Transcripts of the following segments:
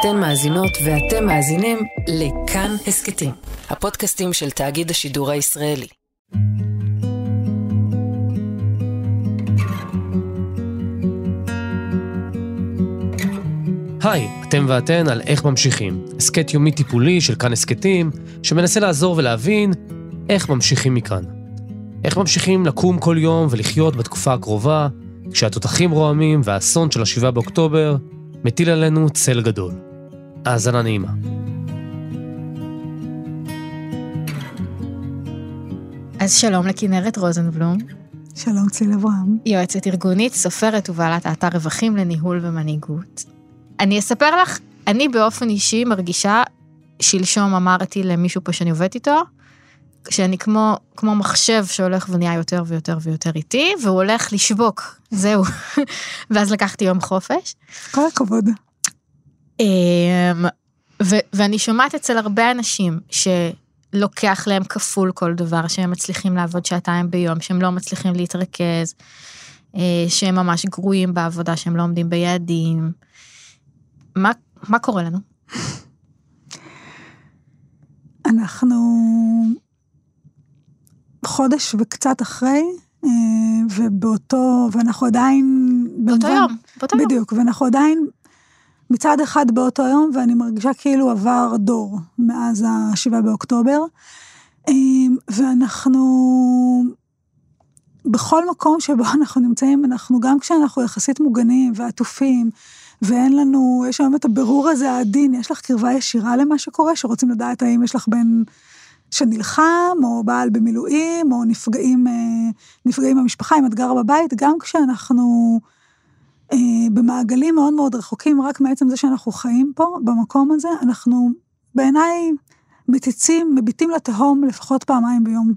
אתן מאזינות ואתם מאזינים לכאן הסכתים, הפודקאסטים של תאגיד השידור הישראלי. היי, אתם ואתן על איך ממשיכים. הסכת יומי טיפולי של כאן הסכתים, שמנסה לעזור ולהבין איך ממשיכים מכאן. איך ממשיכים לקום כל יום ולחיות בתקופה הקרובה, כשהתותחים רועמים והאסון של ה-7 באוקטובר מטיל עלינו צל גדול. האזנה נעימה. אז שלום לכנרת רוזנבלום, שלום ציל אברהם. יועצת ארגונית, סופרת ובעלת האתר רווחים לניהול ומנהיגות. אני אספר לך, אני באופן אישי מרגישה, שלשום אמרתי למישהו פה שאני עובדת איתו, שאני כמו, כמו מחשב שהולך ונהיה יותר ויותר ויותר איטי, והוא הולך לשבוק, זהו. ואז לקחתי יום חופש. כל הכבוד. אמ, ו- ואני שומעת אצל הרבה אנשים שלוקח להם כפול כל דבר, שהם מצליחים לעבוד שעתיים ביום, שהם לא מצליחים להתרכז, אה, שהם ממש גרועים בעבודה, שהם לא עומדים ביעדים. מה, מה קורה לנו? אנחנו חודש וקצת אחרי, אה, ובאותו, ואנחנו עדיין... באותו במובן- יום, באותו יום. בדיוק, ואנחנו עדיין מצד אחד באותו יום, ואני מרגישה כאילו עבר דור מאז ה-7 באוקטובר, אה, ואנחנו... בכל מקום שבו אנחנו נמצאים, אנחנו גם כשאנחנו יחסית מוגנים ועטופים, ואין לנו, יש היום את הבירור הזה העדין, יש לך קרבה ישירה למה שקורה, שרוצים לדעת האם יש לך בן שנלחם, או בעל במילואים, או נפגעים, אה, נפגעים במשפחה, אם את גרה בבית, גם כשאנחנו במעגלים מאוד מאוד רחוקים, רק מעצם זה שאנחנו חיים פה, במקום הזה, אנחנו בעיניי מציצים, מביטים לתהום לפחות פעמיים ביום.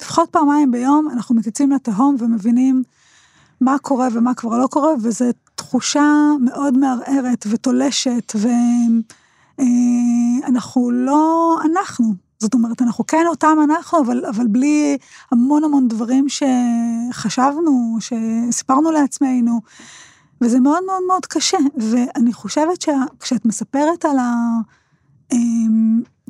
לפחות פעמיים ביום אנחנו מציצים לתהום ומבינים מה קורה ומה כבר לא קורה, וזו תחושה מאוד מערערת ותולשת, ואנחנו לא אנחנו. זאת אומרת, אנחנו כן אותם אנחנו, אבל, אבל בלי המון המון דברים שחשבנו, שסיפרנו לעצמנו, וזה מאוד מאוד מאוד קשה. ואני חושבת שכשאת מספרת על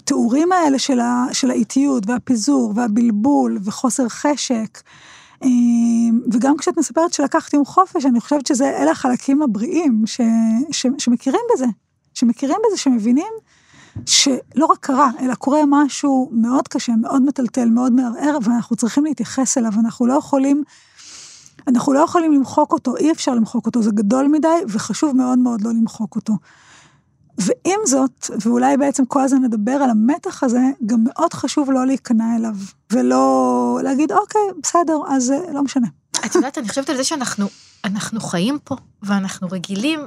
התיאורים האלה של, ה, של האיטיות והפיזור והבלבול וחוסר חשק, אמ, וגם כשאת מספרת שלקחת יום חופש, אני חושבת שזה, אלה החלקים הבריאים ש, ש, שמכירים בזה, שמכירים בזה, שמבינים שלא רק קרה, אלא קורה משהו מאוד קשה, מאוד מטלטל, מאוד מערער, ואנחנו צריכים להתייחס אליו, אנחנו לא יכולים, אנחנו לא יכולים למחוק אותו, אי אפשר למחוק אותו, זה גדול מדי, וחשוב מאוד מאוד לא למחוק אותו. ועם זאת, ואולי בעצם כל הזמן נדבר על המתח הזה, גם מאוד חשוב לא להיכנע אליו, ולא להגיד, אוקיי, בסדר, אז אה, לא משנה. את יודעת, אני חושבת על זה שאנחנו אנחנו חיים פה, ואנחנו רגילים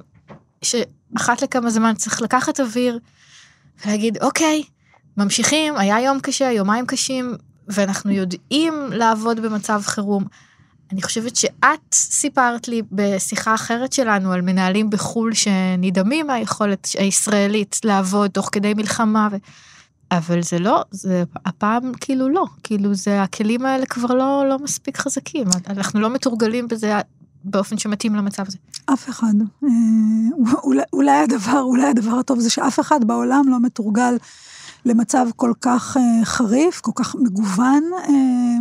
שאחת לכמה זמן צריך לקחת אוויר ולהגיד, אוקיי, ממשיכים, היה יום קשה, יומיים קשים, ואנחנו יודעים לעבוד במצב חירום. אני חושבת שאת סיפרת לי בשיחה אחרת שלנו על מנהלים בחו"ל שנדהמים מהיכולת הישראלית לעבוד תוך כדי מלחמה. ו... אבל זה לא, זה הפעם כאילו לא, כאילו זה הכלים האלה כבר לא, לא מספיק חזקים, אנחנו לא מתורגלים בזה באופן שמתאים למצב הזה. אף אחד. אה, אולי, אולי הדבר, אולי הדבר הטוב זה שאף אחד בעולם לא מתורגל למצב כל כך אה, חריף, כל כך מגוון, אה,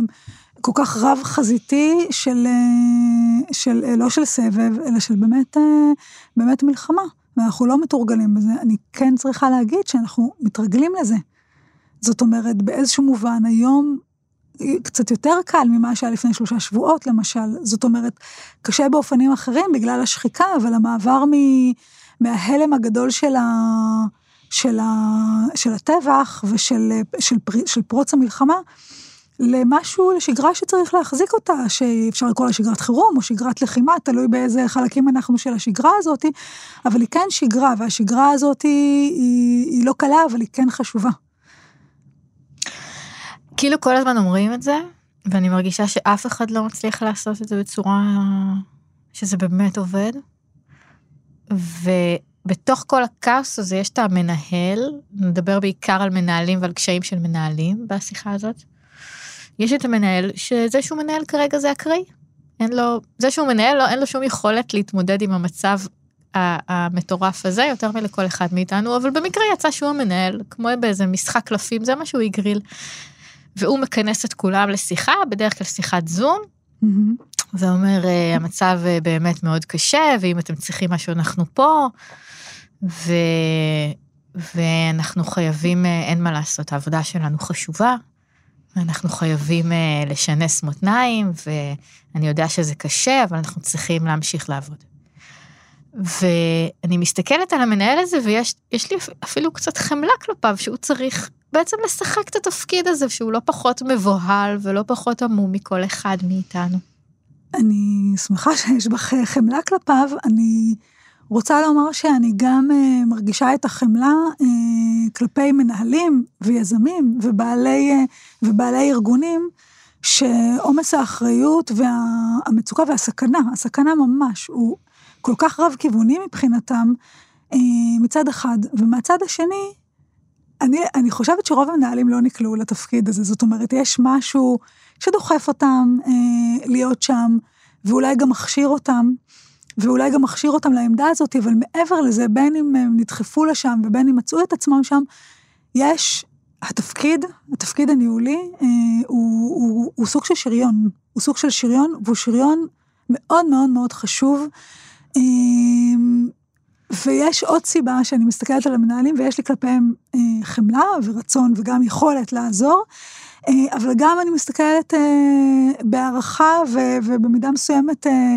כל כך רב חזיתי של, אה, של, אה, לא של סבב, אלא של באמת, אה, באמת מלחמה. ואנחנו לא מתורגלים בזה. אני כן צריכה להגיד שאנחנו מתרגלים לזה. זאת אומרת, באיזשהו מובן, היום קצת יותר קל ממה שהיה לפני שלושה שבועות, למשל. זאת אומרת, קשה באופנים אחרים בגלל השחיקה, אבל המעבר מ, מההלם הגדול של, ה, של, ה, של הטבח ושל של, פר, של פרוץ המלחמה, למשהו, לשגרה שצריך להחזיק אותה, שאפשר לקרוא לה שגרת חירום או שגרת לחימה, תלוי באיזה חלקים אנחנו של השגרה הזאת, אבל היא כן שגרה, והשגרה הזאת היא, היא, היא לא קלה, אבל היא כן חשובה. כאילו כל הזמן אומרים את זה, ואני מרגישה שאף אחד לא מצליח לעשות את זה בצורה שזה באמת עובד. ובתוך כל הכאוס הזה יש את המנהל, נדבר בעיקר על מנהלים ועל קשיים של מנהלים בשיחה הזאת. יש את המנהל שזה שהוא מנהל כרגע זה אקראי. אין לו, זה שהוא מנהל, לא, אין לו שום יכולת להתמודד עם המצב המטורף הזה יותר מלכל אחד מאיתנו, אבל במקרה יצא שהוא המנהל, כמו באיזה משחק קלפים, זה מה שהוא הגריל. והוא מכנס את כולם לשיחה, בדרך כלל שיחת זום, ואומר, אה, המצב אה, באמת מאוד קשה, ואם אתם צריכים משהו, אנחנו פה, ו... ואנחנו חייבים, אה, אין מה לעשות, העבודה שלנו חשובה, ואנחנו חייבים לשנס מותניים, ואני יודע שזה קשה, אבל אנחנו צריכים להמשיך לעבוד. ואני מסתכלת על המנהל הזה, ויש לי אפילו קצת חמלה כלפיו, שהוא צריך בעצם לשחק את התפקיד הזה, שהוא לא פחות מבוהל ולא פחות עמום מכל אחד מאיתנו. אני שמחה שיש בך חמלה כלפיו, אני רוצה לומר שאני גם uh, מרגישה את החמלה uh, כלפי מנהלים ויזמים ובעלי, ובעלי ארגונים, שעומס האחריות והמצוקה והסכנה, הסכנה ממש, הוא כל כך רב כיווני מבחינתם, מצד אחד, ומהצד השני, אני, אני חושבת שרוב המנהלים לא נקלעו לתפקיד הזה, זאת אומרת, יש משהו שדוחף אותם אה, להיות שם, ואולי גם מכשיר אותם, ואולי גם מכשיר אותם לעמדה הזאת, אבל מעבר לזה, בין אם הם נדחפו לשם ובין אם מצאו את עצמם שם, יש, התפקיד, התפקיד הניהולי, אה, הוא, הוא, הוא סוג של שריון, הוא סוג של שריון, והוא שריון מאוד מאוד מאוד חשוב. אה, ויש עוד סיבה שאני מסתכלת על המנהלים ויש לי כלפיהם אה, חמלה ורצון וגם יכולת לעזור, אה, אבל גם אני מסתכלת אה, בהערכה ו, ובמידה מסוימת אה,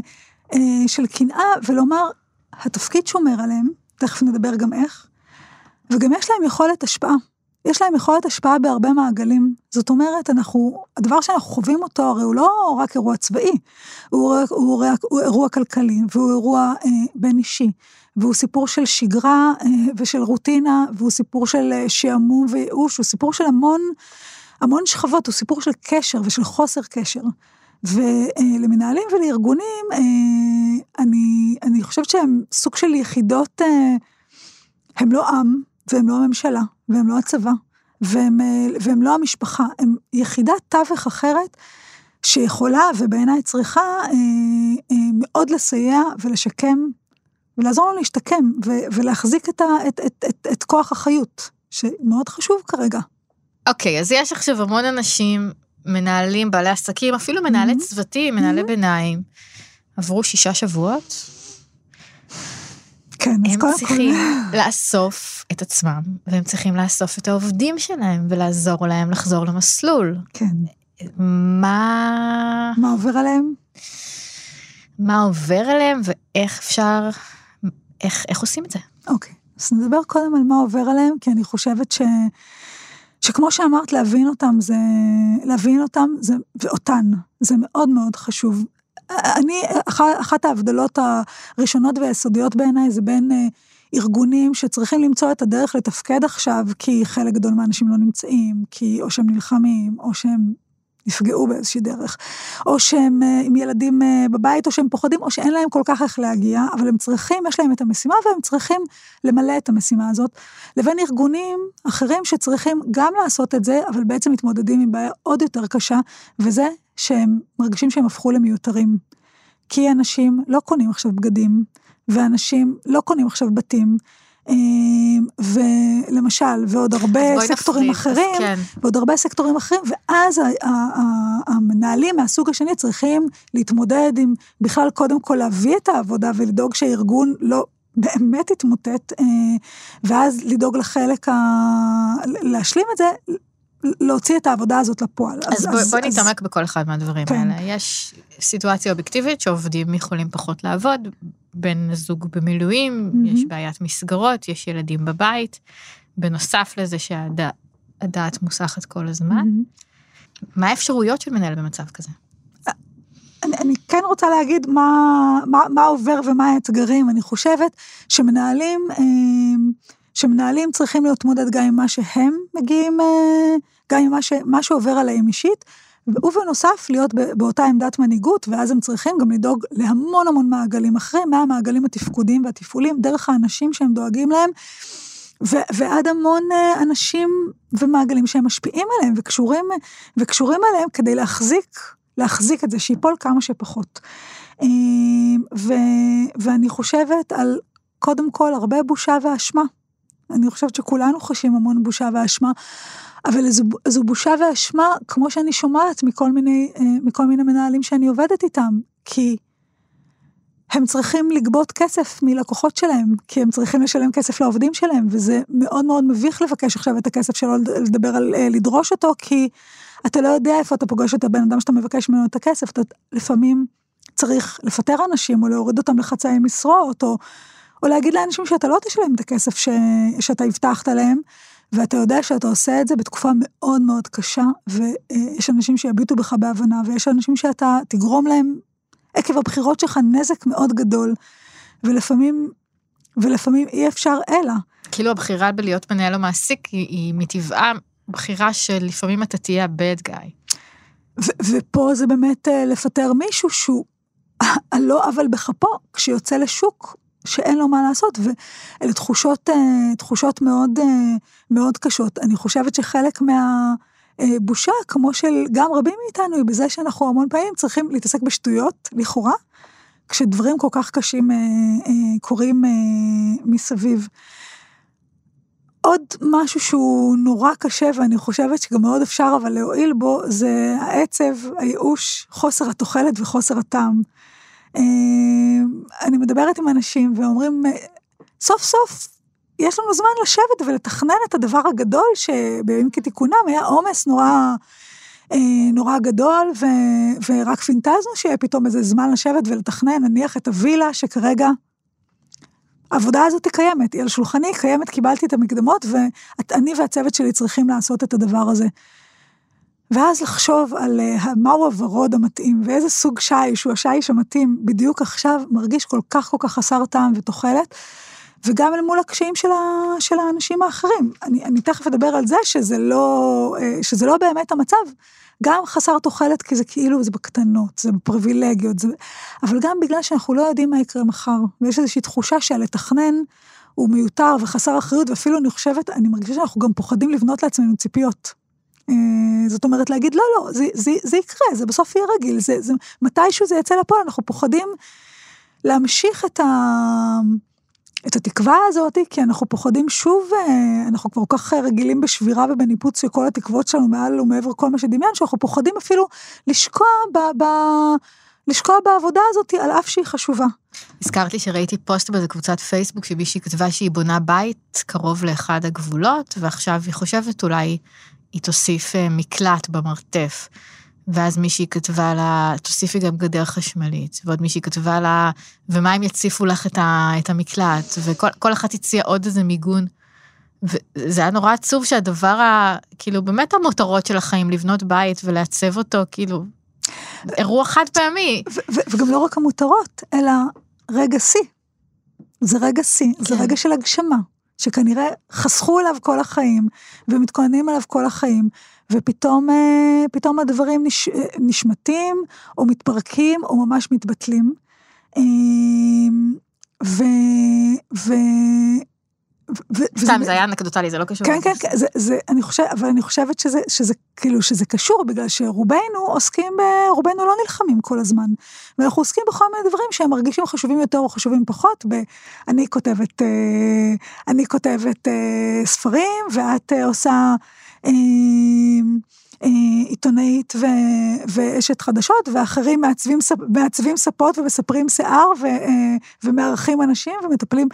אה, של קנאה, ולומר, התפקיד שומר עליהם, תכף נדבר גם איך, וגם יש להם יכולת השפעה. יש להם יכולת השפעה בהרבה מעגלים. זאת אומרת, אנחנו, הדבר שאנחנו חווים אותו, הרי הוא לא רק אירוע צבאי, הוא, הוא, הוא, הוא אירוע כלכלי, והוא אירוע אה, בין אישי, והוא סיפור של שגרה אה, ושל רוטינה, והוא סיפור של אה, שעמום וייאוש, הוא סיפור של המון, המון שכבות, הוא סיפור של קשר ושל חוסר קשר. ולמנהלים אה, ולארגונים, אני, אני חושבת שהם סוג של יחידות, הם לא עם, והם לא הממשלה, והם לא הצבא, והם, והם לא המשפחה, הם יחידת תווך אחרת שיכולה, ובעיניי צריכה, אה, אה, מאוד לסייע ולשקם, ולעזור לנו להשתקם, ו- ולהחזיק את, ה, את, את, את, את כוח החיות, שמאוד חשוב כרגע. אוקיי, okay, אז יש עכשיו המון אנשים, מנהלים, בעלי עסקים, אפילו מנהלי mm-hmm. צוותים, מנהלי mm-hmm. ביניים, עברו שישה שבועות, כן, אז קודם כל... הם צריכים לאסוף את עצמם, והם צריכים לאסוף את העובדים שלהם, ולעזור להם לחזור למסלול. כן. מה... מה עובר עליהם? מה עובר עליהם, ואיך אפשר... איך, איך עושים את זה? אוקיי, אז נדבר קודם על מה עובר עליהם, כי אני חושבת ש... שכמו שאמרת, להבין אותם זה, להבין אותם זה, ואותן, זה מאוד מאוד חשוב. אני, אחת ההבדלות הראשונות והיסודיות בעיניי זה בין אה, ארגונים שצריכים למצוא את הדרך לתפקד עכשיו, כי חלק גדול מהאנשים לא נמצאים, כי או שהם נלחמים, או שהם נפגעו באיזושהי דרך, או שהם אה, עם ילדים אה, בבית, או שהם פוחדים, או שאין להם כל כך איך להגיע, אבל הם צריכים, יש להם את המשימה, והם צריכים למלא את המשימה הזאת, לבין ארגונים אחרים שצריכים גם לעשות את זה, אבל בעצם מתמודדים עם בעיה עוד יותר קשה, וזה שהם מרגישים שהם הפכו למיותרים. כי אנשים לא קונים עכשיו בגדים, ואנשים לא קונים עכשיו בתים, ולמשל, ועוד הרבה סקטורים נפריד, אחרים, כן. ועוד הרבה סקטורים אחרים, ואז המנהלים מהסוג השני צריכים להתמודד עם בכלל קודם כל להביא את העבודה ולדאוג שהארגון לא באמת יתמוטט, אה, ואז לדאוג לחלק, ה... להשלים את זה, להוציא את העבודה הזאת לפועל. אז, אז, בוא, אז, בוא אז... נתעמק בכל אחד מהדברים כן. האלה. יש סיטואציה אובייקטיבית שעובדים יכולים פחות לעבוד, בן זוג במילואים, mm-hmm. יש בעיית מסגרות, יש ילדים בבית, בנוסף לזה שהדעת שהדע, מוסחת כל הזמן. Mm-hmm. מה האפשרויות של מנהל במצב כזה? אני, אני כן רוצה להגיד מה, מה, מה עובר ומה האתגרים. אני חושבת שמנהלים, אה, שמנהלים צריכים להתמודד גם עם מה שהם מגיעים, אה, גם עם מה, ש, מה שעובר עליהם אישית, ובנוסף להיות באותה עמדת מנהיגות, ואז הם צריכים גם לדאוג להמון המון מעגלים אחרים, מהמעגלים התפקודיים והתפעולים, דרך האנשים שהם דואגים להם, ו- ועד המון אה, אנשים ומעגלים שהם משפיעים עליהם וקשורים, וקשורים עליהם כדי להחזיק, להחזיק את זה, שיפול כמה שפחות. אה, ו- ואני חושבת על קודם כל הרבה בושה ואשמה. אני חושבת שכולנו חשים המון בושה ואשמה, אבל זו, זו בושה ואשמה, כמו שאני שומעת מכל מיני, אה, מכל מיני מנהלים שאני עובדת איתם, כי הם צריכים לגבות כסף מלקוחות שלהם, כי הם צריכים לשלם כסף לעובדים שלהם, וזה מאוד מאוד מביך לבקש עכשיו את הכסף שלו, לדבר על אה, לדרוש אותו, כי אתה לא יודע איפה אתה פוגש את הבן אדם שאתה מבקש ממנו את הכסף, אתה לפעמים צריך לפטר אנשים, או להוריד אותם לחצאי משרות, או, או להגיד לאנשים שאתה לא תשלם את הכסף ש, שאתה הבטחת להם, ואתה יודע שאתה עושה את זה בתקופה מאוד מאוד קשה, ויש אנשים שיביטו בך בהבנה, ויש אנשים שאתה תגרום להם עקב הבחירות שלך נזק מאוד גדול, ולפעמים, ולפעמים אי אפשר אלא. כאילו הבחירה בלהיות מנהל או מעסיק היא, היא מטבעה בחירה שלפעמים אתה תהיה ה-bad guy. ופה זה באמת uh, לפטר מישהו שהוא על לא עוול בכפו, כשיוצא לשוק שאין לו מה לעשות, ואלה תחושות, uh, תחושות מאוד, uh, מאוד קשות. אני חושבת שחלק מה... בושה, כמו של גם רבים מאיתנו, היא בזה שאנחנו המון פעמים צריכים להתעסק בשטויות, לכאורה, כשדברים כל כך קשים אה, אה, קורים אה, מסביב. עוד משהו שהוא נורא קשה, ואני חושבת שגם מאוד אפשר אבל להועיל בו, זה העצב, הייאוש, חוסר התוחלת וחוסר הטעם. אה, אני מדברת עם אנשים ואומרים, סוף סוף יש לנו זמן לשבת ולתכנן את הדבר הגדול שבימים כתיקונם היה עומס נורא, אה, נורא גדול, ו, ורק פינטזנו שיהיה פתאום איזה זמן לשבת ולתכנן, נניח את הווילה שכרגע העבודה הזאת קיימת, היא על שולחני, היא קיימת, קיבלתי את המקדמות, ואני והצוות שלי צריכים לעשות את הדבר הזה. ואז לחשוב על uh, מהו הוורוד המתאים, ואיזה סוג שיש הוא השיש המתאים בדיוק עכשיו, מרגיש כל כך כל כך חסר טעם ותוחלת. וגם אל מול הקשיים של, ה, של האנשים האחרים. אני, אני תכף אדבר על זה שזה לא, אה, שזה לא באמת המצב. גם חסר תוחלת, כי זה כאילו, זה בקטנות, זה בפריבילגיות, זה... אבל גם בגלל שאנחנו לא יודעים מה יקרה מחר, ויש איזושהי תחושה שהלתכנן הוא מיותר וחסר אחריות, ואפילו אני חושבת, אני מרגישה שאנחנו גם פוחדים לבנות לעצמנו ציפיות. אה, זאת אומרת, להגיד, לא, לא, זה, זה, זה יקרה, זה בסוף יהיה רגיל, זה, זה, מתישהו זה יצא לפועל, אנחנו פוחדים להמשיך את ה... את התקווה הזאת, כי אנחנו פוחדים שוב, אה, אנחנו כבר כל כך רגילים בשבירה ובניפוץ של כל התקוות שלנו מעל ומעבר כל מה שדמיין, שאנחנו פוחדים אפילו לשקוע ב... ב לשקוע בעבודה הזאת על אף שהיא חשובה. הזכרת לי שראיתי פוסט באיזה קבוצת פייסבוק שמישהי כתבה שהיא בונה בית קרוב לאחד הגבולות, ועכשיו היא חושבת אולי היא תוסיף אה, מקלט במרתף. ואז מישהי כתבה לה, תוסיפי גם גדר חשמלית, ועוד מישהי כתבה לה, ומה אם יציפו לך את, ה, את המקלט, וכל אחת הציעה עוד איזה מיגון. וזה היה נורא עצוב שהדבר, ה, כאילו, באמת המותרות של החיים, לבנות בית ולעצב אותו, כאילו, אירוע חד פעמי. וגם לא רק המותרות, אלא רגע שיא. זה רגע שיא, כן. זה רגע של הגשמה, שכנראה חסכו אליו כל החיים, ומתכוננים אליו כל החיים, ופתאום אה, פתאום הדברים נש, אה, נשמטים, או מתפרקים, או ממש מתבטלים. אה, ו... ו... סתם, זה היה אנקדוטלי, זה לא קשור. כן, כן, כן, זה, זה, אני חושבת, אבל אני חושבת שזה, שזה, כאילו, שזה קשור, בגלל שרובנו עוסקים ב... רובנו לא נלחמים כל הזמן. ואנחנו עוסקים בכל מיני דברים שהם מרגישים חשובים יותר או חשובים פחות. ב, אני כותבת, אני כותבת ספרים, ואת עושה אה, עיתונאית ו, ואשת חדשות, ואחרים מעצבים, מעצבים ספות ומספרים שיער ו, אה, ומארחים אנשים ומטפלים.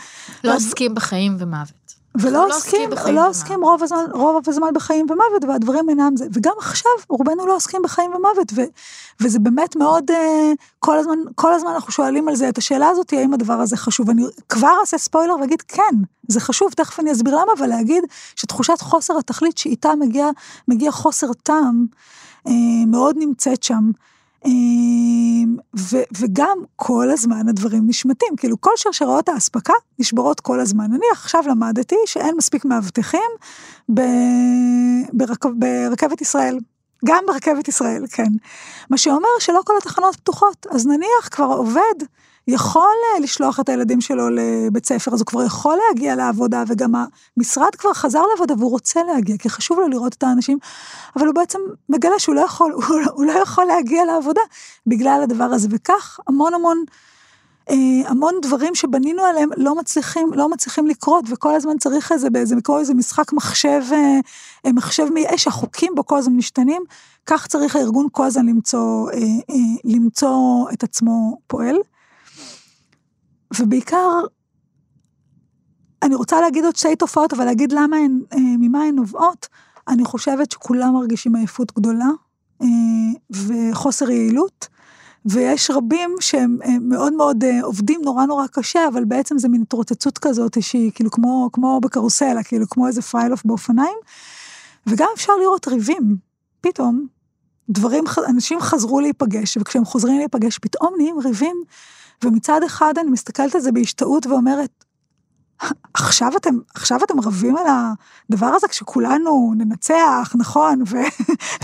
לא עוסקים בחיים ומוות. ולא לא עוסקים, לא עוסקים רוב הזמן, רוב הזמן בחיים ומוות, והדברים אינם זה, וגם עכשיו רובנו לא עוסקים בחיים ומוות, ו, וזה באמת מאוד, אה, כל הזמן, כל הזמן אנחנו שואלים על זה את השאלה הזאת, האם הדבר הזה חשוב. אני כבר אעשה ספוילר ואגיד, כן, זה חשוב, תכף אני אסביר למה, אבל להגיד שתחושת חוסר התכלית שאיתה מגיע, מגיע חוסר טעם, אה, מאוד נמצאת שם. אמ, ו, וגם כל הזמן הדברים נשמטים, כאילו כל שרשראות האספקה נשברות כל הזמן. אני עכשיו למדתי שאין מספיק מאבטחים ב, ברכ, ברכבת ישראל. גם ברכבת ישראל, כן. מה שאומר שלא כל התחנות פתוחות, אז נניח כבר עובד יכול אה, לשלוח את הילדים שלו לבית ספר, אז הוא כבר יכול להגיע לעבודה, וגם המשרד כבר חזר לעבודה והוא רוצה להגיע, כי חשוב לו לראות את האנשים, אבל הוא בעצם מגלה שהוא לא יכול, הוא, הוא לא יכול להגיע לעבודה בגלל הדבר הזה, וכך המון המון אה, המון דברים שבנינו עליהם לא מצליחים, לא מצליחים לקרות, וכל הזמן צריך איזה, באיזה, כמו איזה משחק מחשב, אה, מחשב מאש, החוקים בו כל הזמן משתנים, כך צריך הארגון כל הזמן למצוא, למצוא את עצמו פועל. ובעיקר, אני רוצה להגיד עוד שתי תופעות, אבל להגיד למה הן, אה, ממה הן נובעות, אני חושבת שכולם מרגישים עייפות גדולה אה, וחוסר יעילות. ויש רבים שהם אה, מאוד מאוד עובדים נורא נורא קשה, אבל בעצם זה מין התרוצצות כזאת שהיא כאילו כמו, כמו בקרוסלה, כאילו כמו איזה פריילוף באופניים. וגם אפשר לראות ריבים, פתאום, דברים, אנשים חזרו להיפגש, וכשהם חוזרים להיפגש פתאום נהיים ריבים, ומצד אחד אני מסתכלת על זה בהשתאות ואומרת, עכשיו אתם, עכשיו אתם רבים על הדבר הזה כשכולנו ננצח, נכון? ו...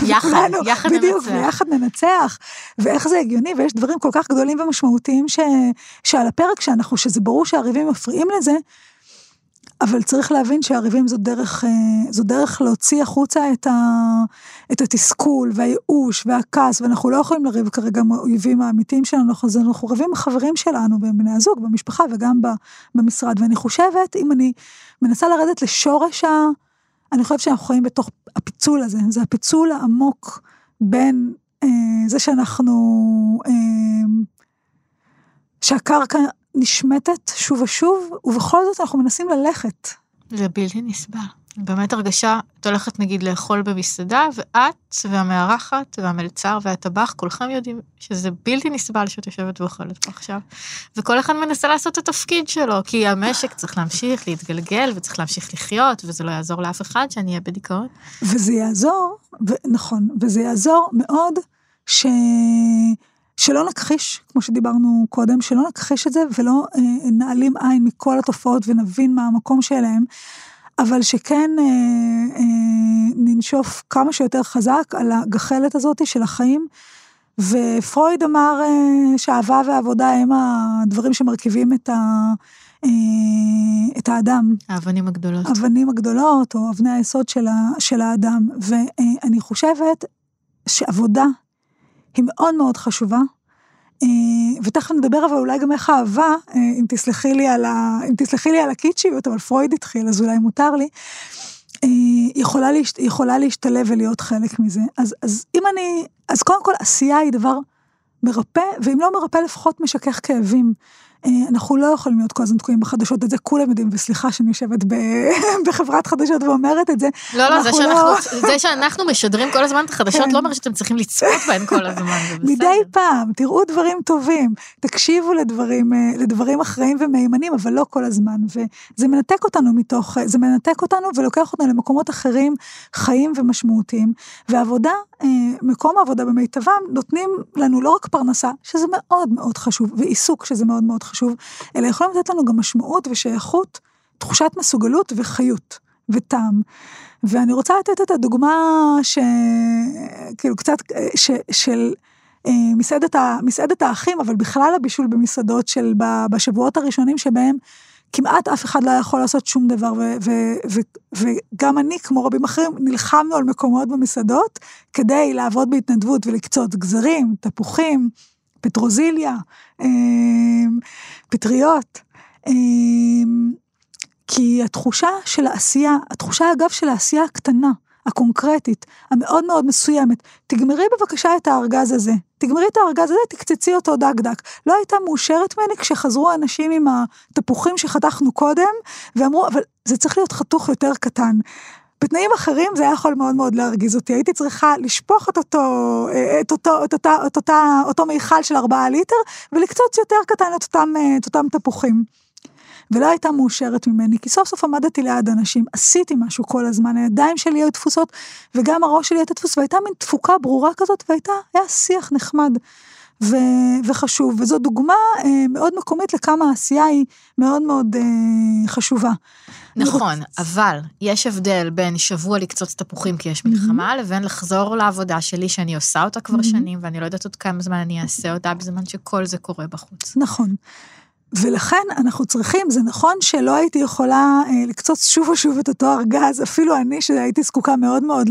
יחד, וכולנו, יחד בדיוק, ננצח. ויחד ננצח, ואיך זה הגיוני, ויש דברים כל כך גדולים ומשמעותיים ש... שעל הפרק שאנחנו, שזה ברור שהריבים מפריעים לזה, אבל צריך להבין שהריבים זו דרך, אה, זו דרך להוציא החוצה את, ה, את התסכול והייאוש והכעס, ואנחנו לא יכולים לריב כרגע עם האויבים האמיתיים שלנו, אז אנחנו רבים עם החברים שלנו, בני הזוג, במשפחה וגם במשרד. ואני חושבת, אם אני מנסה לרדת לשורש ה... אני חושבת שאנחנו חיים בתוך הפיצול הזה, זה הפיצול העמוק בין אה, זה שאנחנו, אה, שהקרקע נשמטת שוב ושוב, ובכל זאת אנחנו מנסים ללכת. זה בלתי נסבל. באמת הרגשה, את הולכת נגיד לאכול במסעדה, ואת והמארחת והמלצר והטבח, כולכם יודעים שזה בלתי נסבל שאת יושבת ואוכלת פה עכשיו. וכל אחד מנסה לעשות את התפקיד שלו, כי המשק צריך להמשיך להתגלגל וצריך להמשיך לחיות, וזה לא יעזור לאף אחד שאני אהיה בדיכאון. וזה יעזור, ו- נכון, וזה יעזור מאוד ש... שלא נכחיש, כמו שדיברנו קודם, שלא נכחיש את זה ולא אה, נעלים עין מכל התופעות ונבין מה המקום שלהם, אבל שכן אה, אה, ננשוף כמה שיותר חזק על הגחלת הזאת של החיים. ופרויד אמר אה, שאהבה ועבודה הם הדברים שמרכיבים את, ה, אה, את האדם. האבנים הגדולות. האבנים הגדולות, או אבני היסוד של, ה, של האדם. ואני חושבת שעבודה היא מאוד מאוד חשובה, ותכף נדבר אבל אולי גם איך אהבה, אם תסלחי לי על, ה, אם תסלחי לי על הקיצ'יות, אבל פרויד התחיל, אז אולי מותר לי, יכולה, להש, יכולה להשתלב ולהיות חלק מזה. אז, אז אם אני, אז קודם כל עשייה היא דבר מרפא, ואם לא מרפא לפחות משכך כאבים. אנחנו לא יכולים להיות כל הזמן תקועים בחדשות, את זה כולם יודעים, וסליחה שאני יושבת בחברת חדשות ואומרת את זה. לא, לא, זה שאנחנו, זה שאנחנו משדרים כל הזמן את החדשות כן. לא אומר שאתם צריכים לצפות בהן כל הזמן, זה בסדר. מדי פעם, תראו דברים טובים, תקשיבו לדברים, לדברים אחראים ומהימנים, אבל לא כל הזמן, וזה מנתק אותנו מתוך, זה מנתק אותנו ולוקח אותנו למקומות אחרים, חיים ומשמעותיים, ועבודה, מקום העבודה במיטבם, נותנים לנו לא רק פרנסה, שזה מאוד מאוד חשוב, ועיסוק, שזה מאוד מאוד חשוב, חשוב, אלא יכולים לתת לנו גם משמעות ושייכות, תחושת מסוגלות וחיות וטעם. ואני רוצה לתת את הדוגמה ש... כאילו קצת, ש... של מסעדת, ה... מסעדת האחים, אבל בכלל הבישול במסעדות של בשבועות הראשונים שבהם כמעט אף אחד לא יכול לעשות שום דבר, ו... ו... ו... וגם אני, כמו רבים אחרים, נלחמנו על מקומות במסעדות כדי לעבוד בהתנדבות ולקצות גזרים, תפוחים, פטרוזיליה, פטריות. כי התחושה של העשייה, התחושה אגב של העשייה הקטנה, הקונקרטית, המאוד מאוד מסוימת, תגמרי בבקשה את הארגז הזה, תגמרי את הארגז הזה, תקצצי אותו דק דק. לא הייתה מאושרת ממני כשחזרו אנשים עם התפוחים שחתכנו קודם, ואמרו, אבל זה צריך להיות חתוך יותר קטן. בתנאים אחרים זה היה יכול מאוד מאוד להרגיז אותי, הייתי צריכה לשפוך את אותו, את אותו, את אותה, את אותה, אותו מיכל של ארבעה ליטר, ולקצוץ יותר קטן את אותם, את אותם תפוחים. ולא הייתה מאושרת ממני, כי סוף סוף עמדתי ליד אנשים, עשיתי משהו כל הזמן, הידיים שלי היו תפוסות, וגם הראש שלי הייתה תפוס, והייתה מין תפוקה ברורה כזאת, והייתה, היה שיח נחמד. ו, וחשוב, וזו דוגמה אה, מאוד מקומית לכמה העשייה היא מאוד מאוד אה, חשובה. נכון, רוצ... אבל יש הבדל בין שבוע לקצוץ תפוחים כי יש מלחמה, mm-hmm. לבין לחזור לעבודה שלי שאני עושה אותה כבר mm-hmm. שנים, ואני לא יודעת עוד כמה זמן אני אעשה אותה בזמן שכל זה קורה בחוץ. נכון. ולכן אנחנו צריכים, זה נכון שלא הייתי יכולה אה, לקצוץ שוב ושוב את אותו ארגז, אפילו אני שהייתי זקוקה מאוד מאוד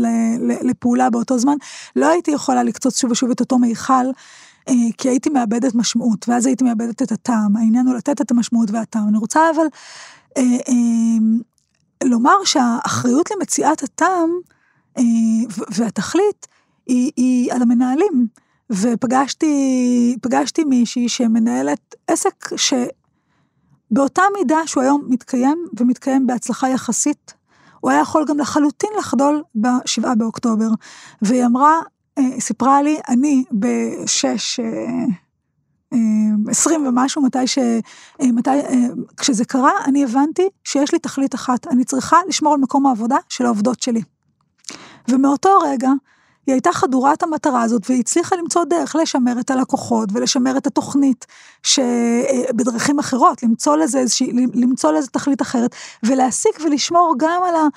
לפעולה באותו זמן, לא הייתי יכולה לקצוץ שוב ושוב את אותו מיכל. אה, כי הייתי מאבדת משמעות, ואז הייתי מאבדת את הטעם. העניין הוא לתת את המשמעות והטעם. אני רוצה אבל אה, אה, לומר שהאחריות למציאת הטעם והתכלית היא, היא על המנהלים. ופגשתי פגשתי מישהי שמנהלת עסק שבאותה מידה שהוא היום מתקיים, ומתקיים בהצלחה יחסית, הוא היה יכול גם לחלוטין לחדול בשבעה באוקטובר. והיא אמרה, סיפרה לי, אני בשש, אה, אה, עשרים ומשהו, מתי ש... מתי, כשזה קרה, אני הבנתי שיש לי תכלית אחת, אני צריכה לשמור על מקום העבודה של העובדות שלי. ומאותו רגע, היא הייתה חדורת המטרה הזאת, והיא הצליחה למצוא דרך לשמר את הלקוחות ולשמר את התוכנית שבדרכים אחרות, למצוא לזה איזושהי, למצוא לזה תכלית אחרת, ולהסיק ולשמור גם על, ה,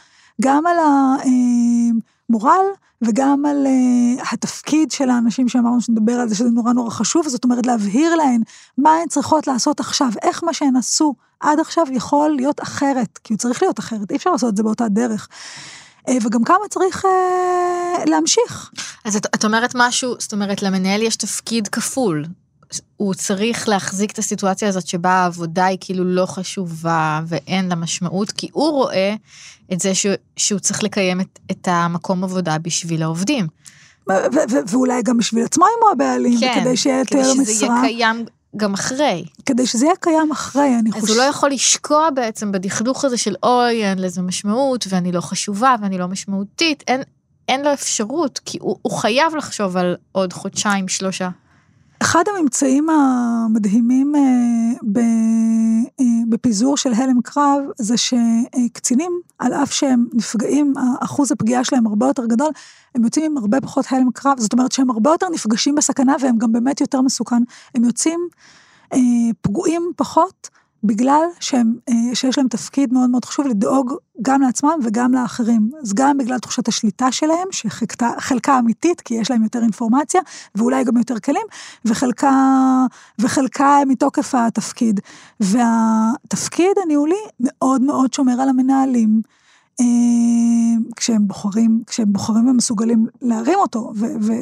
גם על המורל וגם על uh, התפקיד של האנשים שאמרנו שנדבר על זה, שזה נורא נורא חשוב, זאת אומרת להבהיר להן מה הן צריכות לעשות עכשיו, איך מה שהן עשו עד עכשיו יכול להיות אחרת, כי הוא צריך להיות אחרת, אי אפשר לעשות את זה באותה דרך. Uh, וגם כמה צריך uh, להמשיך. אז את, את אומרת משהו, זאת אומרת, למנהל יש תפקיד כפול. הוא צריך להחזיק את הסיטואציה הזאת שבה העבודה היא כאילו לא חשובה ואין לה משמעות, כי הוא רואה את זה ש, שהוא צריך לקיים את, את המקום עבודה בשביל העובדים. ואולי גם בשביל עצמו אם הוא הבעלים, כן, כדי שיהיה יותר משרה. כדי שזה יהיה קיים גם אחרי. כדי שזה יהיה קיים אחרי, אני חושבת. אז הוא לא יכול לשקוע בעצם בדכדוך הזה של אוי, אין לזה משמעות, ואני לא חשובה, ואני לא משמעותית, אין, אין לו אפשרות, כי הוא, הוא חייב לחשוב על עוד חודשיים, שלושה. אחד הממצאים המדהימים אה, אה, בפיזור של הלם קרב זה שקצינים, על אף שהם נפגעים, אחוז הפגיעה שלהם הרבה יותר גדול, הם יוצאים עם הרבה פחות הלם קרב, זאת אומרת שהם הרבה יותר נפגשים בסכנה והם גם באמת יותר מסוכן. הם יוצאים אה, פגועים פחות, בגלל שהם, אה, שיש להם תפקיד מאוד מאוד חשוב לדאוג גם לעצמם וגם לאחרים. אז גם בגלל תחושת השליטה שלהם, שחלקה אמיתית, כי יש להם יותר אינפורמציה, ואולי גם יותר כלים, וחלקה, וחלקה מתוקף התפקיד. והתפקיד הניהולי מאוד מאוד שומר על המנהלים. אה, כשהם בוחרים, כשהם בוחרים ומסוגלים להרים אותו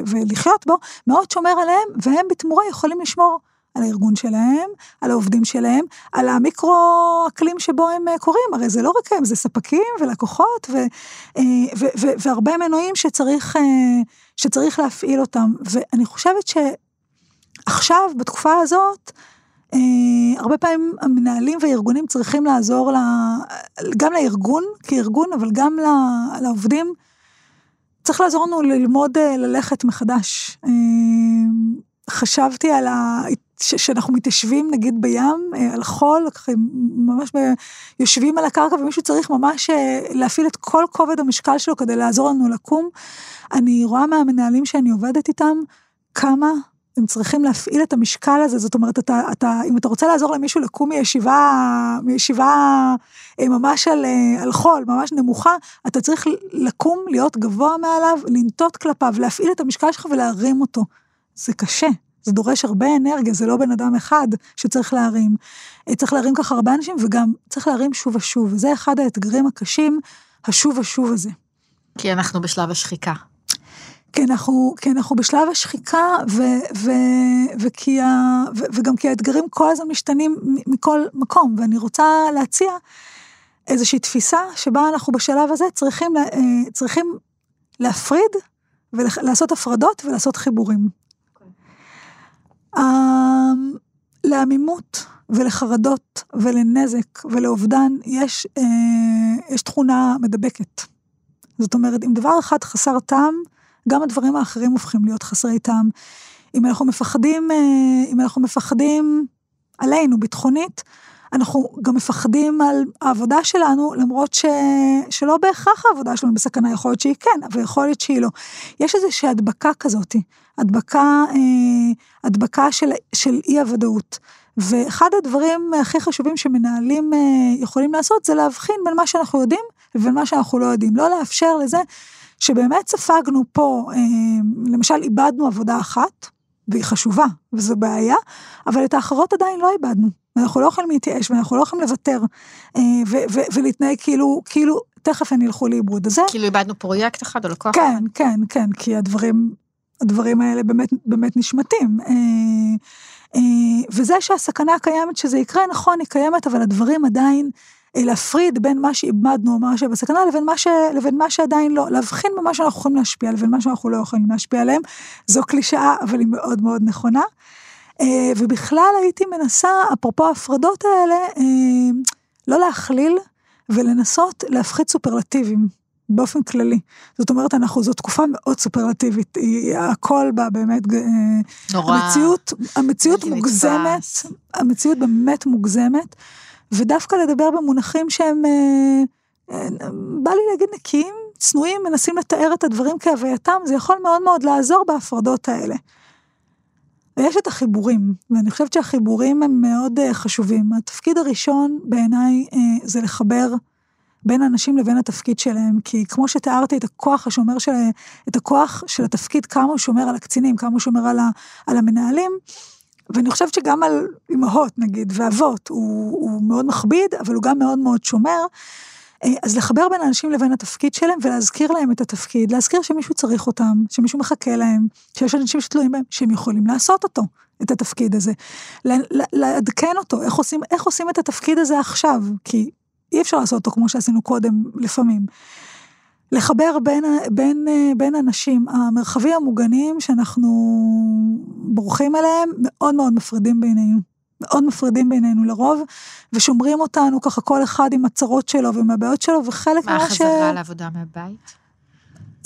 ולחיות בו, מאוד שומר עליהם, והם בתמורה יכולים לשמור על הארגון שלהם, על העובדים שלהם, על המיקרו-אקלים שבו הם אה, קורים, הרי זה לא רק הם, זה ספקים ולקוחות ו, אה, ו, ו, והרבה מנועים שצריך, אה, שצריך להפעיל אותם. ואני חושבת שעכשיו, בתקופה הזאת, הרבה פעמים המנהלים והארגונים צריכים לעזור לה, גם לארגון כארגון, אבל גם לעובדים. צריך לעזור לנו ללמוד ללכת מחדש. חשבתי על ה... שאנחנו מתיישבים נגיד בים, אה, על חול, ממש ב... יושבים על הקרקע ומישהו צריך ממש אה, להפעיל את כל כובד המשקל שלו כדי לעזור לנו לקום. אני רואה מהמנהלים שאני עובדת איתם, כמה הם צריכים להפעיל את המשקל הזה, זאת אומרת, אתה, אתה, אם אתה רוצה לעזור למישהו לקום מישיבה, מישיבה אה, ממש על, על חול, ממש נמוכה, אתה צריך לקום, להיות גבוה מעליו, לנטות כלפיו, להפעיל את המשקל שלך ולהרים אותו. זה קשה. זה דורש הרבה אנרגיה, זה לא בן אדם אחד שצריך להרים. צריך להרים ככה הרבה אנשים, וגם צריך להרים שוב ושוב. וזה אחד האתגרים הקשים, השוב ושוב הזה. כי אנחנו בשלב השחיקה. כי אנחנו, כי אנחנו בשלב השחיקה, ו, ו, וכי ה, ו, וגם כי האתגרים כל הזמן משתנים מכל מקום, ואני רוצה להציע איזושהי תפיסה שבה אנחנו בשלב הזה צריכים, אה, צריכים להפריד ולעשות הפרדות ולעשות חיבורים. אמ, לעמימות ולחרדות ולנזק ולאובדן יש, אה, יש תכונה מדבקת. זאת אומרת, אם דבר אחד חסר טעם, גם הדברים האחרים הופכים להיות חסרי טעם. אם אנחנו מפחדים, אה, אם אנחנו מפחדים עלינו ביטחונית, אנחנו גם מפחדים על העבודה שלנו, למרות ש... שלא בהכרח העבודה שלנו בסכנה, יכול להיות שהיא כן, אבל יכול להיות שהיא לא. יש איזושהי הדבקה כזאת, הדבקה, אה, הדבקה של, של אי הוודאות. ואחד הדברים הכי חשובים שמנהלים אה, יכולים לעשות זה להבחין בין מה שאנחנו יודעים לבין מה שאנחנו לא יודעים. לא לאפשר לזה שבאמת ספגנו פה, אה, למשל איבדנו עבודה אחת, והיא חשובה, וזו בעיה, אבל את האחרות עדיין לא איבדנו. ואנחנו לא יכולים להתייאש, ואנחנו לא יכולים לוותר, ולהתנהג כאילו, כאילו, תכף הם ילכו לאיבוד. אז זה... כאילו איבדנו פרויקט אחד או לקוח כן, אחד? כן, כן, כי הדברים הדברים האלה באמת, באמת נשמטים. אה, אה, וזה שהסכנה הקיימת שזה יקרה, נכון, היא קיימת, אבל הדברים עדיין, אה, להפריד בין מה שאיבדנו, מה שבסכנה, לבין מה, ש, לבין מה שעדיין לא, להבחין במה שאנחנו יכולים להשפיע, לבין מה שאנחנו לא יכולים להשפיע עליהם, זו קלישאה, אבל היא מאוד מאוד נכונה. ובכלל הייתי מנסה, אפרופו ההפרדות האלה, לא להכליל ולנסות להפחית סופרלטיבים. באופן כללי. זאת אומרת, אנחנו, זו תקופה מאוד סופרלטיבית, היא, הכל בה באמת, אה, נורא. המציאות, המציאות מוגזמת, נתפס. המציאות באמת מוגזמת, ודווקא לדבר במונחים שהם, אה, אה, בא לי להגיד נקיים, צנועים, מנסים לתאר את הדברים כהווייתם, זה יכול מאוד מאוד לעזור בהפרדות האלה. ויש את החיבורים, ואני חושבת שהחיבורים הם מאוד חשובים. התפקיד הראשון בעיניי זה לחבר בין אנשים לבין התפקיד שלהם, כי כמו שתיארתי את הכוח השומר של, את הכוח של התפקיד, כמה הוא שומר על הקצינים, כמה הוא שומר על, ה, על המנהלים, ואני חושבת שגם על אמהות נגיד, ואבות, הוא, הוא מאוד מכביד, אבל הוא גם מאוד מאוד שומר. אה, אז לחבר בין האנשים לבין התפקיד שלהם ולהזכיר להם את התפקיד, להזכיר שמישהו צריך אותם, שמישהו מחכה להם, שיש אנשים שתלויים בהם, שהם יכולים לעשות אותו, את התפקיד הזה. לעדכן אותו, איך עושים, איך עושים את התפקיד הזה עכשיו, כי אי אפשר לעשות אותו כמו שעשינו קודם לפעמים. לחבר בין, בין, אה, בין אנשים, המרחבים המוגנים שאנחנו בורחים אליהם, מאוד מאוד מפרידים בינינו. מאוד מפרידים בינינו לרוב, ושומרים אותנו ככה כל אחד עם הצרות שלו ועם הבעיות שלו, וחלק מה ש... החזרה לעבודה מהבית?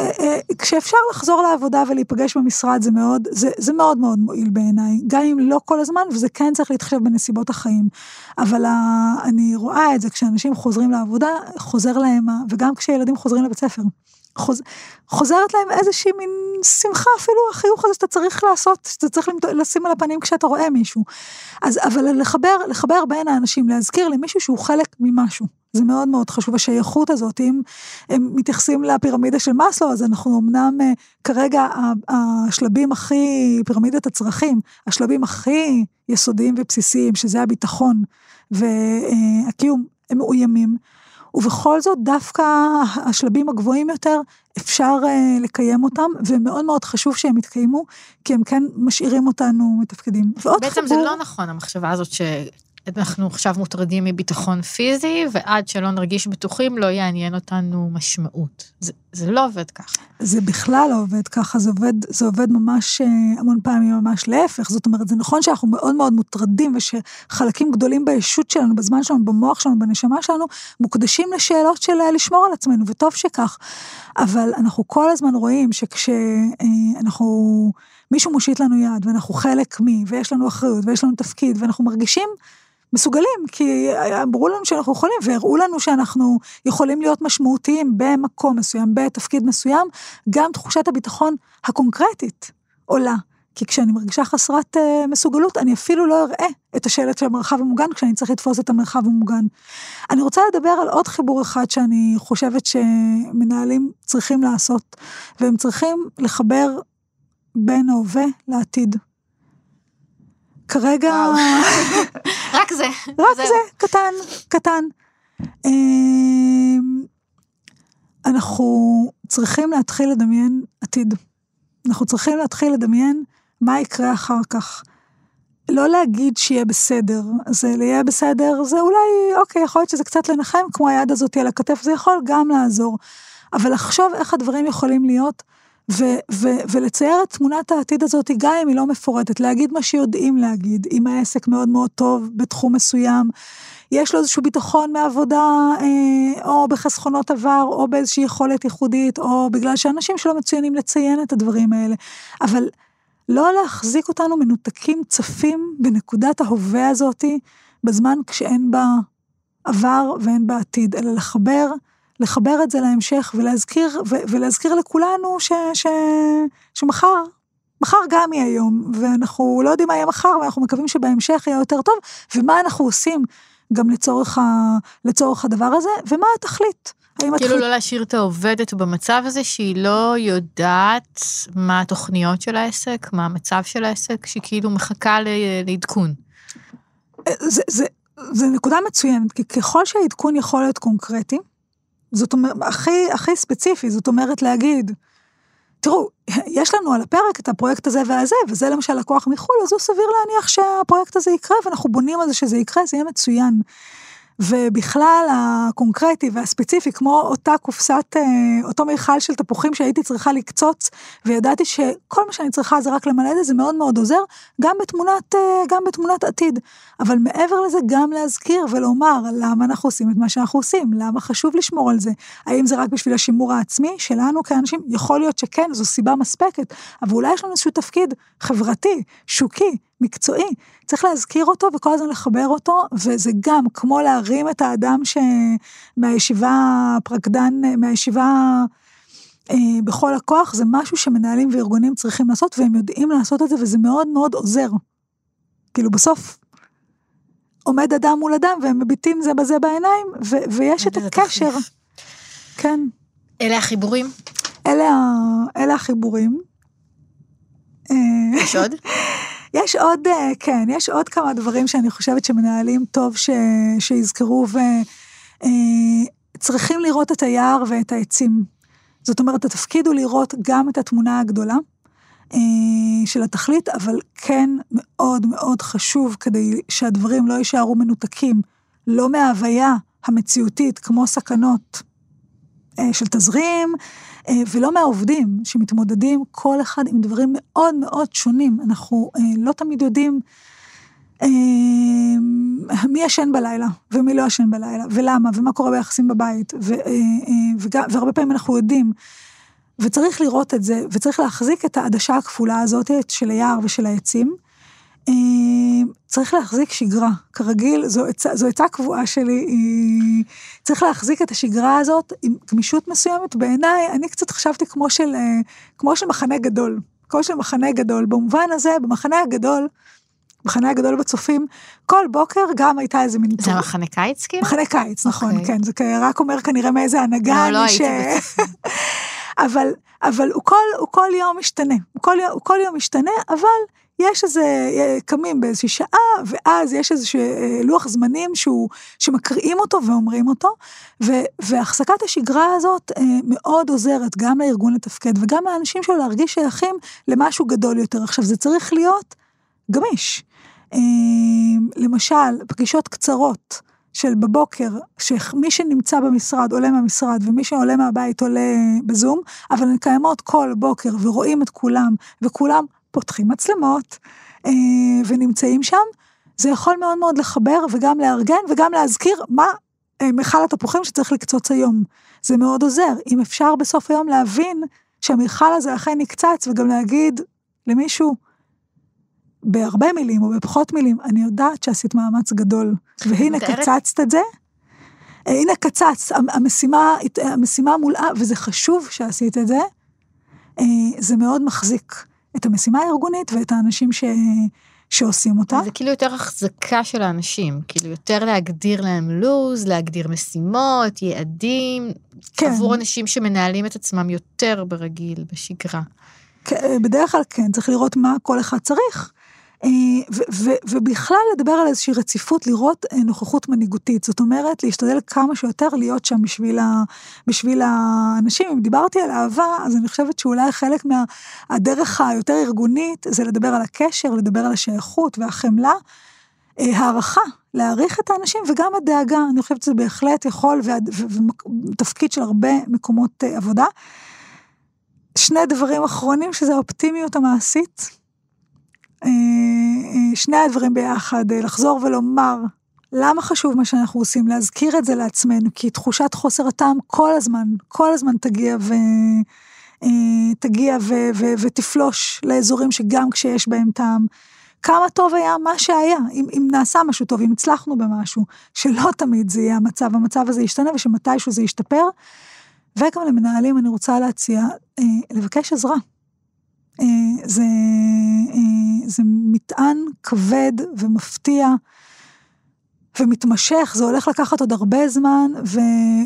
אה, אה, כשאפשר לחזור לעבודה ולהיפגש במשרד זה מאוד, זה, זה מאוד מאוד מועיל בעיניי, גם אם לא כל הזמן, וזה כן צריך להתחשב בנסיבות החיים. אבל ה, אני רואה את זה כשאנשים חוזרים לעבודה, חוזר להם, וגם כשילדים חוזרים לבית ספר. חוז, חוזרת להם איזושהי מין שמחה, אפילו החיוך הזה שאתה צריך לעשות, שאתה צריך לשים על הפנים כשאתה רואה מישהו. אז, אבל לחבר, לחבר בין האנשים, להזכיר למישהו שהוא חלק ממשהו. זה מאוד מאוד חשוב, השייכות הזאת, אם הם מתייחסים לפירמידה של מאסלו, אז אנחנו אמנם אה, כרגע השלבים הכי, פירמידת הצרכים, השלבים הכי יסודיים ובסיסיים, שזה הביטחון והקיום, הם מאוימים. ובכל זאת, דווקא השלבים הגבוהים יותר, אפשר אה, לקיים אותם, ומאוד מאוד חשוב שהם יתקיימו, כי הם כן משאירים אותנו מתפקדים. בעצם חיבור, זה לא נכון, המחשבה הזאת שאנחנו עכשיו מוטרדים מביטחון פיזי, ועד שלא נרגיש בטוחים לא יעניין אותנו משמעות. זה, זה לא עובד ככה. זה בכלל לא עובד ככה, זה עובד, זה עובד ממש אה, המון פעמים ממש להפך. זאת אומרת, זה נכון שאנחנו מאוד מאוד מוטרדים, ושחלקים גדולים בישות שלנו, בזמן שלנו, במוח שלנו, בנשמה שלנו, מוקדשים לשאלות של אה, לשמור על עצמנו, וטוב שכך. אבל אנחנו כל הזמן רואים שכשאנחנו, מישהו מושיט לנו יד, ואנחנו חלק מי, ויש לנו אחריות, ויש לנו תפקיד, ואנחנו מרגישים מסוגלים, כי אמרו לנו שאנחנו יכולים, והראו לנו שאנחנו יכולים להיות משמעותיים במקום מסוים, בתפקיד מסוים, גם תחושת הביטחון הקונקרטית עולה. כי כשאני מרגישה חסרת uh, מסוגלות, אני אפילו לא אראה את השלט של המרחב המוגן כשאני צריך לתפוס את המרחב המוגן. אני רוצה לדבר על עוד חיבור אחד שאני חושבת שמנהלים צריכים לעשות, והם צריכים לחבר בין ההווה לעתיד. כרגע... רק זה. רק. זה, קטן, קטן. אמ, אנחנו צריכים להתחיל לדמיין עתיד. אנחנו צריכים להתחיל לדמיין מה יקרה אחר כך. לא להגיד שיהיה בסדר, זה יהיה בסדר, זה אולי, אוקיי, יכול להיות שזה קצת לנחם, כמו היד הזאת על הכתף, זה יכול גם לעזור. אבל לחשוב איך הדברים יכולים להיות, ו- ו- ולצייר את תמונת העתיד הזאת, גם אם היא לא מפורטת, להגיד מה שיודעים להגיד, אם העסק מאוד מאוד טוב בתחום מסוים, יש לו איזשהו ביטחון מעבודה, אה, או בחסכונות עבר, או באיזושהי יכולת ייחודית, או בגלל שאנשים שלא מצוינים לציין את הדברים האלה. אבל לא להחזיק אותנו מנותקים, צפים בנקודת ההווה הזאתי, בזמן כשאין בה עבר ואין בה עתיד, אלא לחבר, לחבר את זה להמשך ולהזכיר, ו- ולהזכיר לכולנו ש, ש, שמחר, מחר גם יהיה יום, ואנחנו לא יודעים מה יהיה מחר, ואנחנו מקווים שבהמשך יהיה יותר טוב, ומה אנחנו עושים גם לצורך, ה, לצורך הדבר הזה, ומה התכלית. כאילו התכלית... לא להשאיר את העובדת במצב הזה שהיא לא יודעת מה התוכניות של העסק, מה המצב של העסק, שהיא כאילו מחכה ל- לעדכון. זה, זה, זה נקודה מצוינת, כי ככל שהעדכון יכול להיות קונקרטי, זאת אומרת, הכי, הכי ספציפי, זאת אומרת להגיד, תראו, יש לנו על הפרק את הפרויקט הזה והזה, וזה למשל לקוח מחו"ל, אז הוא סביר להניח שהפרויקט הזה יקרה, ואנחנו בונים על זה שזה יקרה, זה יהיה מצוין. ובכלל הקונקרטי והספציפי, כמו אותה קופסת, אה, אותו מיכל של תפוחים שהייתי צריכה לקצוץ, וידעתי שכל מה שאני צריכה זה רק למלא את זה, זה מאוד מאוד עוזר, גם בתמונת, אה, גם בתמונת עתיד. אבל מעבר לזה, גם להזכיר ולומר למה אנחנו עושים את מה שאנחנו עושים, למה חשוב לשמור על זה. האם זה רק בשביל השימור העצמי שלנו כאנשים? יכול להיות שכן, זו סיבה מספקת, אבל אולי יש לנו איזשהו תפקיד חברתי, שוקי, מקצועי, צריך להזכיר אותו וכל הזמן לחבר אותו, וזה גם כמו להרים את האדם שמהישיבה פרקדן, מהישיבה אה, בכל הכוח, זה משהו שמנהלים וארגונים צריכים לעשות, והם יודעים לעשות את זה, וזה מאוד מאוד עוזר. כאילו בסוף עומד אדם מול אדם, והם מביטים זה בזה בעיניים, ו- ויש את הקשר. כן. אלה החיבורים? אלה, אלה החיבורים. אה, יש עוד? יש עוד, אה, כן, יש עוד כמה דברים שאני חושבת שמנהלים טוב ש, שיזכרו וצריכים אה, לראות את היער ואת העצים. זאת אומרת, התפקיד הוא לראות גם את התמונה הגדולה אה, של התכלית, אבל כן מאוד מאוד חשוב כדי שהדברים לא יישארו מנותקים, לא מההוויה המציאותית כמו סכנות של תזרים, אה, ולא מהעובדים שמתמודדים כל אחד עם דברים מאוד מאוד שונים. אנחנו אה, לא תמיד יודעים אה, מי ישן בלילה ומי לא ישן בלילה, ולמה, ומה קורה ביחסים בבית, ו, וגם, והרבה פעמים אנחנו יודעים. וצריך לראות את זה, וצריך להחזיק את העדשה הכפולה הזאת של היער ושל העצים. צריך להחזיק שגרה, כרגיל, זו עצה, זו עצה קבועה שלי, היא... צריך להחזיק את השגרה הזאת עם גמישות מסוימת. בעיניי, אני קצת חשבתי כמו של, כמו של מחנה גדול, כמו של מחנה גדול. במובן הזה, במחנה הגדול, מחנה הגדול בצופים, כל בוקר גם הייתה איזה מין... זה מחנה קיץ כאילו? מחנה קיץ, נכון, okay. אוקיי. כן, זה רק אומר כנראה מאיזה הנהגה. לא, לא הייתי בצופים. אבל, אבל הוא כל, הוא כל יום משתנה, הוא כל, הוא כל יום משתנה, אבל יש איזה, אה, קמים באיזושהי שעה, ואז יש איזשהו אה, לוח זמנים שהוא, שמקריאים אותו ואומרים אותו, ו, והחזקת השגרה הזאת אה, מאוד עוזרת גם לארגון לתפקד וגם לאנשים שלו להרגיש שייכים למשהו גדול יותר. עכשיו, זה צריך להיות גמיש. למשל, פגישות קצרות. של בבוקר, שמי שנמצא במשרד עולה מהמשרד ומי שעולה מהבית עולה בזום, אבל הן קיימות כל בוקר ורואים את כולם, וכולם פותחים מצלמות אה, ונמצאים שם, זה יכול מאוד מאוד לחבר וגם לארגן וגם להזכיר מה אה, מכל התפוחים שצריך לקצוץ היום. זה מאוד עוזר. אם אפשר בסוף היום להבין שהמכל הזה אכן נקצץ וגם להגיד למישהו, בהרבה מילים או בפחות מילים, אני יודעת שעשית מאמץ גדול, והנה קצצת את זה, אה, הנה קצצת, המשימה, המשימה מולאה, וזה חשוב שעשית את זה, אה, זה מאוד מחזיק. את המשימה הארגונית ואת האנשים ש... שעושים אותה. זה כאילו יותר החזקה של האנשים, כאילו יותר להגדיר להם לו"ז, להגדיר משימות, יעדים, כן. עבור אנשים שמנהלים את עצמם יותר ברגיל, בשגרה. בדרך כלל כן, צריך לראות מה כל אחד צריך. אה, ובכלל לדבר על איזושהי רציפות, לראות אה, נוכחות מנהיגותית. זאת אומרת, להשתדל כמה שיותר להיות שם בשביל, ה, בשביל האנשים. אם דיברתי על אהבה, אז אני חושבת שאולי חלק מהדרך היותר ארגונית זה לדבר על הקשר, לדבר על השייכות והחמלה. אה, הערכה, להעריך את האנשים וגם הדאגה, אני חושבת שזה בהחלט יכול, ותפקיד של הרבה מקומות עבודה. שני דברים אחרונים, שזה האופטימיות המעשית. אה, אה, שני הדברים ביחד, אה, לחזור ולומר למה חשוב מה שאנחנו עושים, להזכיר את זה לעצמנו, כי תחושת חוסר הטעם כל הזמן, כל הזמן תגיע ו... תגיע ו... ו... ותפלוש לאזורים שגם כשיש בהם טעם. כמה טוב היה מה שהיה, אם, אם נעשה משהו טוב, אם הצלחנו במשהו, שלא תמיד זה יהיה המצב, המצב הזה ישתנה ושמתישהו זה ישתפר. וגם למנהלים אני רוצה להציע, אה, לבקש עזרה. אה, זה, אה, זה מטען כבד ומפתיע ומתמשך, זה הולך לקחת עוד הרבה זמן ו,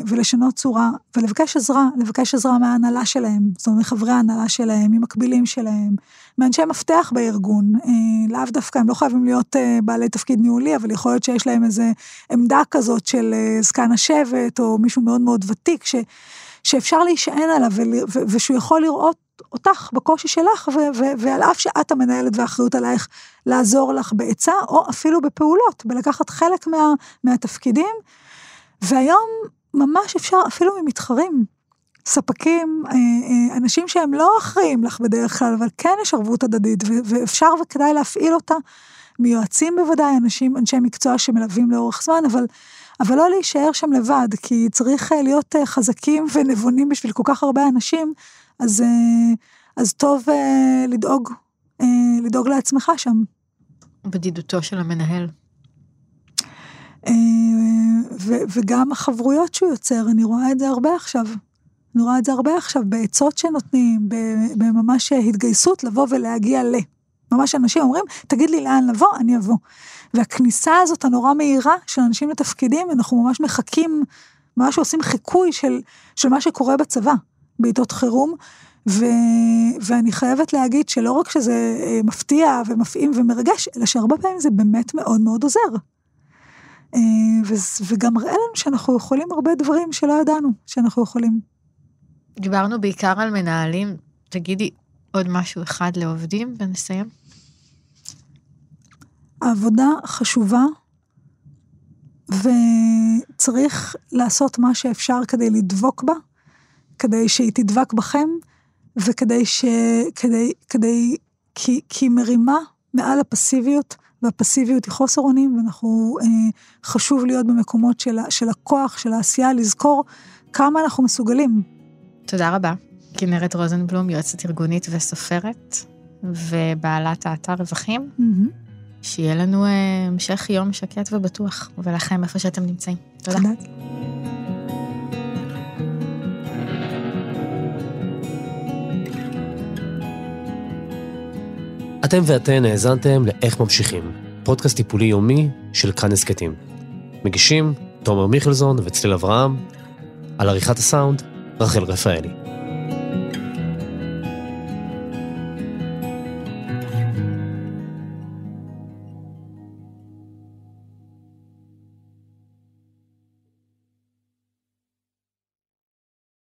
ולשנות צורה, ולבקש עזרה, לבקש עזרה מההנהלה שלהם, זאת אומרת, מחברי ההנהלה שלהם, ממקבילים שלהם, מאנשי מפתח בארגון, אה, לאו דווקא, הם לא חייבים להיות בעלי תפקיד ניהולי, אבל יכול להיות שיש להם איזה עמדה כזאת של זקן השבט, או מישהו מאוד מאוד ותיק, ש, שאפשר להישען עליו, ושהוא יכול לראות אותך בקושי שלך, ו- ו- ועל אף שאת המנהלת והאחריות עלייך לעזור לך בעצה, או אפילו בפעולות, בלקחת חלק מה, מהתפקידים. והיום ממש אפשר, אפילו ממתחרים, ספקים, אה, אה, אנשים שהם לא אחראים לך בדרך כלל, אבל כן יש ערבות הדדית, ו- ואפשר וכדאי להפעיל אותה. מיועצים בוודאי, אנשים, אנשי מקצוע שמלווים לאורך זמן, אבל, אבל לא להישאר שם לבד, כי צריך אה, להיות חזקים ונבונים בשביל כל כך הרבה אנשים, אז, אז טוב לדאוג, לדאוג לעצמך שם. בדידותו של המנהל. ו- וגם החברויות שהוא יוצר, אני רואה את זה הרבה עכשיו. אני רואה את זה הרבה עכשיו בעצות שנותנים, בממש התגייסות לבוא ולהגיע ל. ממש אנשים אומרים, תגיד לי לאן לבוא, אני אבוא. והכניסה הזאת הנורא מהירה של אנשים לתפקידים, אנחנו ממש מחכים, ממש עושים חיקוי של, של מה שקורה בצבא, בעיתות חירום. ו, ואני חייבת להגיד שלא רק שזה אה, מפתיע ומפעים ומרגש, אלא שהרבה פעמים זה באמת מאוד מאוד עוזר. אה, וגם מראה לנו שאנחנו יכולים הרבה דברים שלא ידענו שאנחנו יכולים. דיברנו בעיקר על מנהלים, תגידי עוד משהו אחד לעובדים ונסיים. העבודה חשובה, וצריך לעשות מה שאפשר כדי לדבוק בה, כדי שהיא תדבק בכם, וכדי ש... כדי... כדי... כי, כי מרימה מעל הפסיביות, והפסיביות היא חוסר אונים, ואנחנו, אה, חשוב להיות במקומות של, של הכוח, של העשייה, לזכור כמה אנחנו מסוגלים. תודה רבה. כנרת רוזנבלום, יועצת ארגונית וסופרת, ובעלת האתר רווחים. Mm-hmm. שיהיה לנו uh, המשך יום שקט ובטוח, ולכם איפה שאתם נמצאים. תודה. תודה. אתם ואתן האזנתם ל"איך ממשיכים", פודקאסט טיפולי יומי של כאן הסכתים. מגישים תומר מיכלזון וצליל אברהם, על עריכת הסאונד, רחל רפאלי.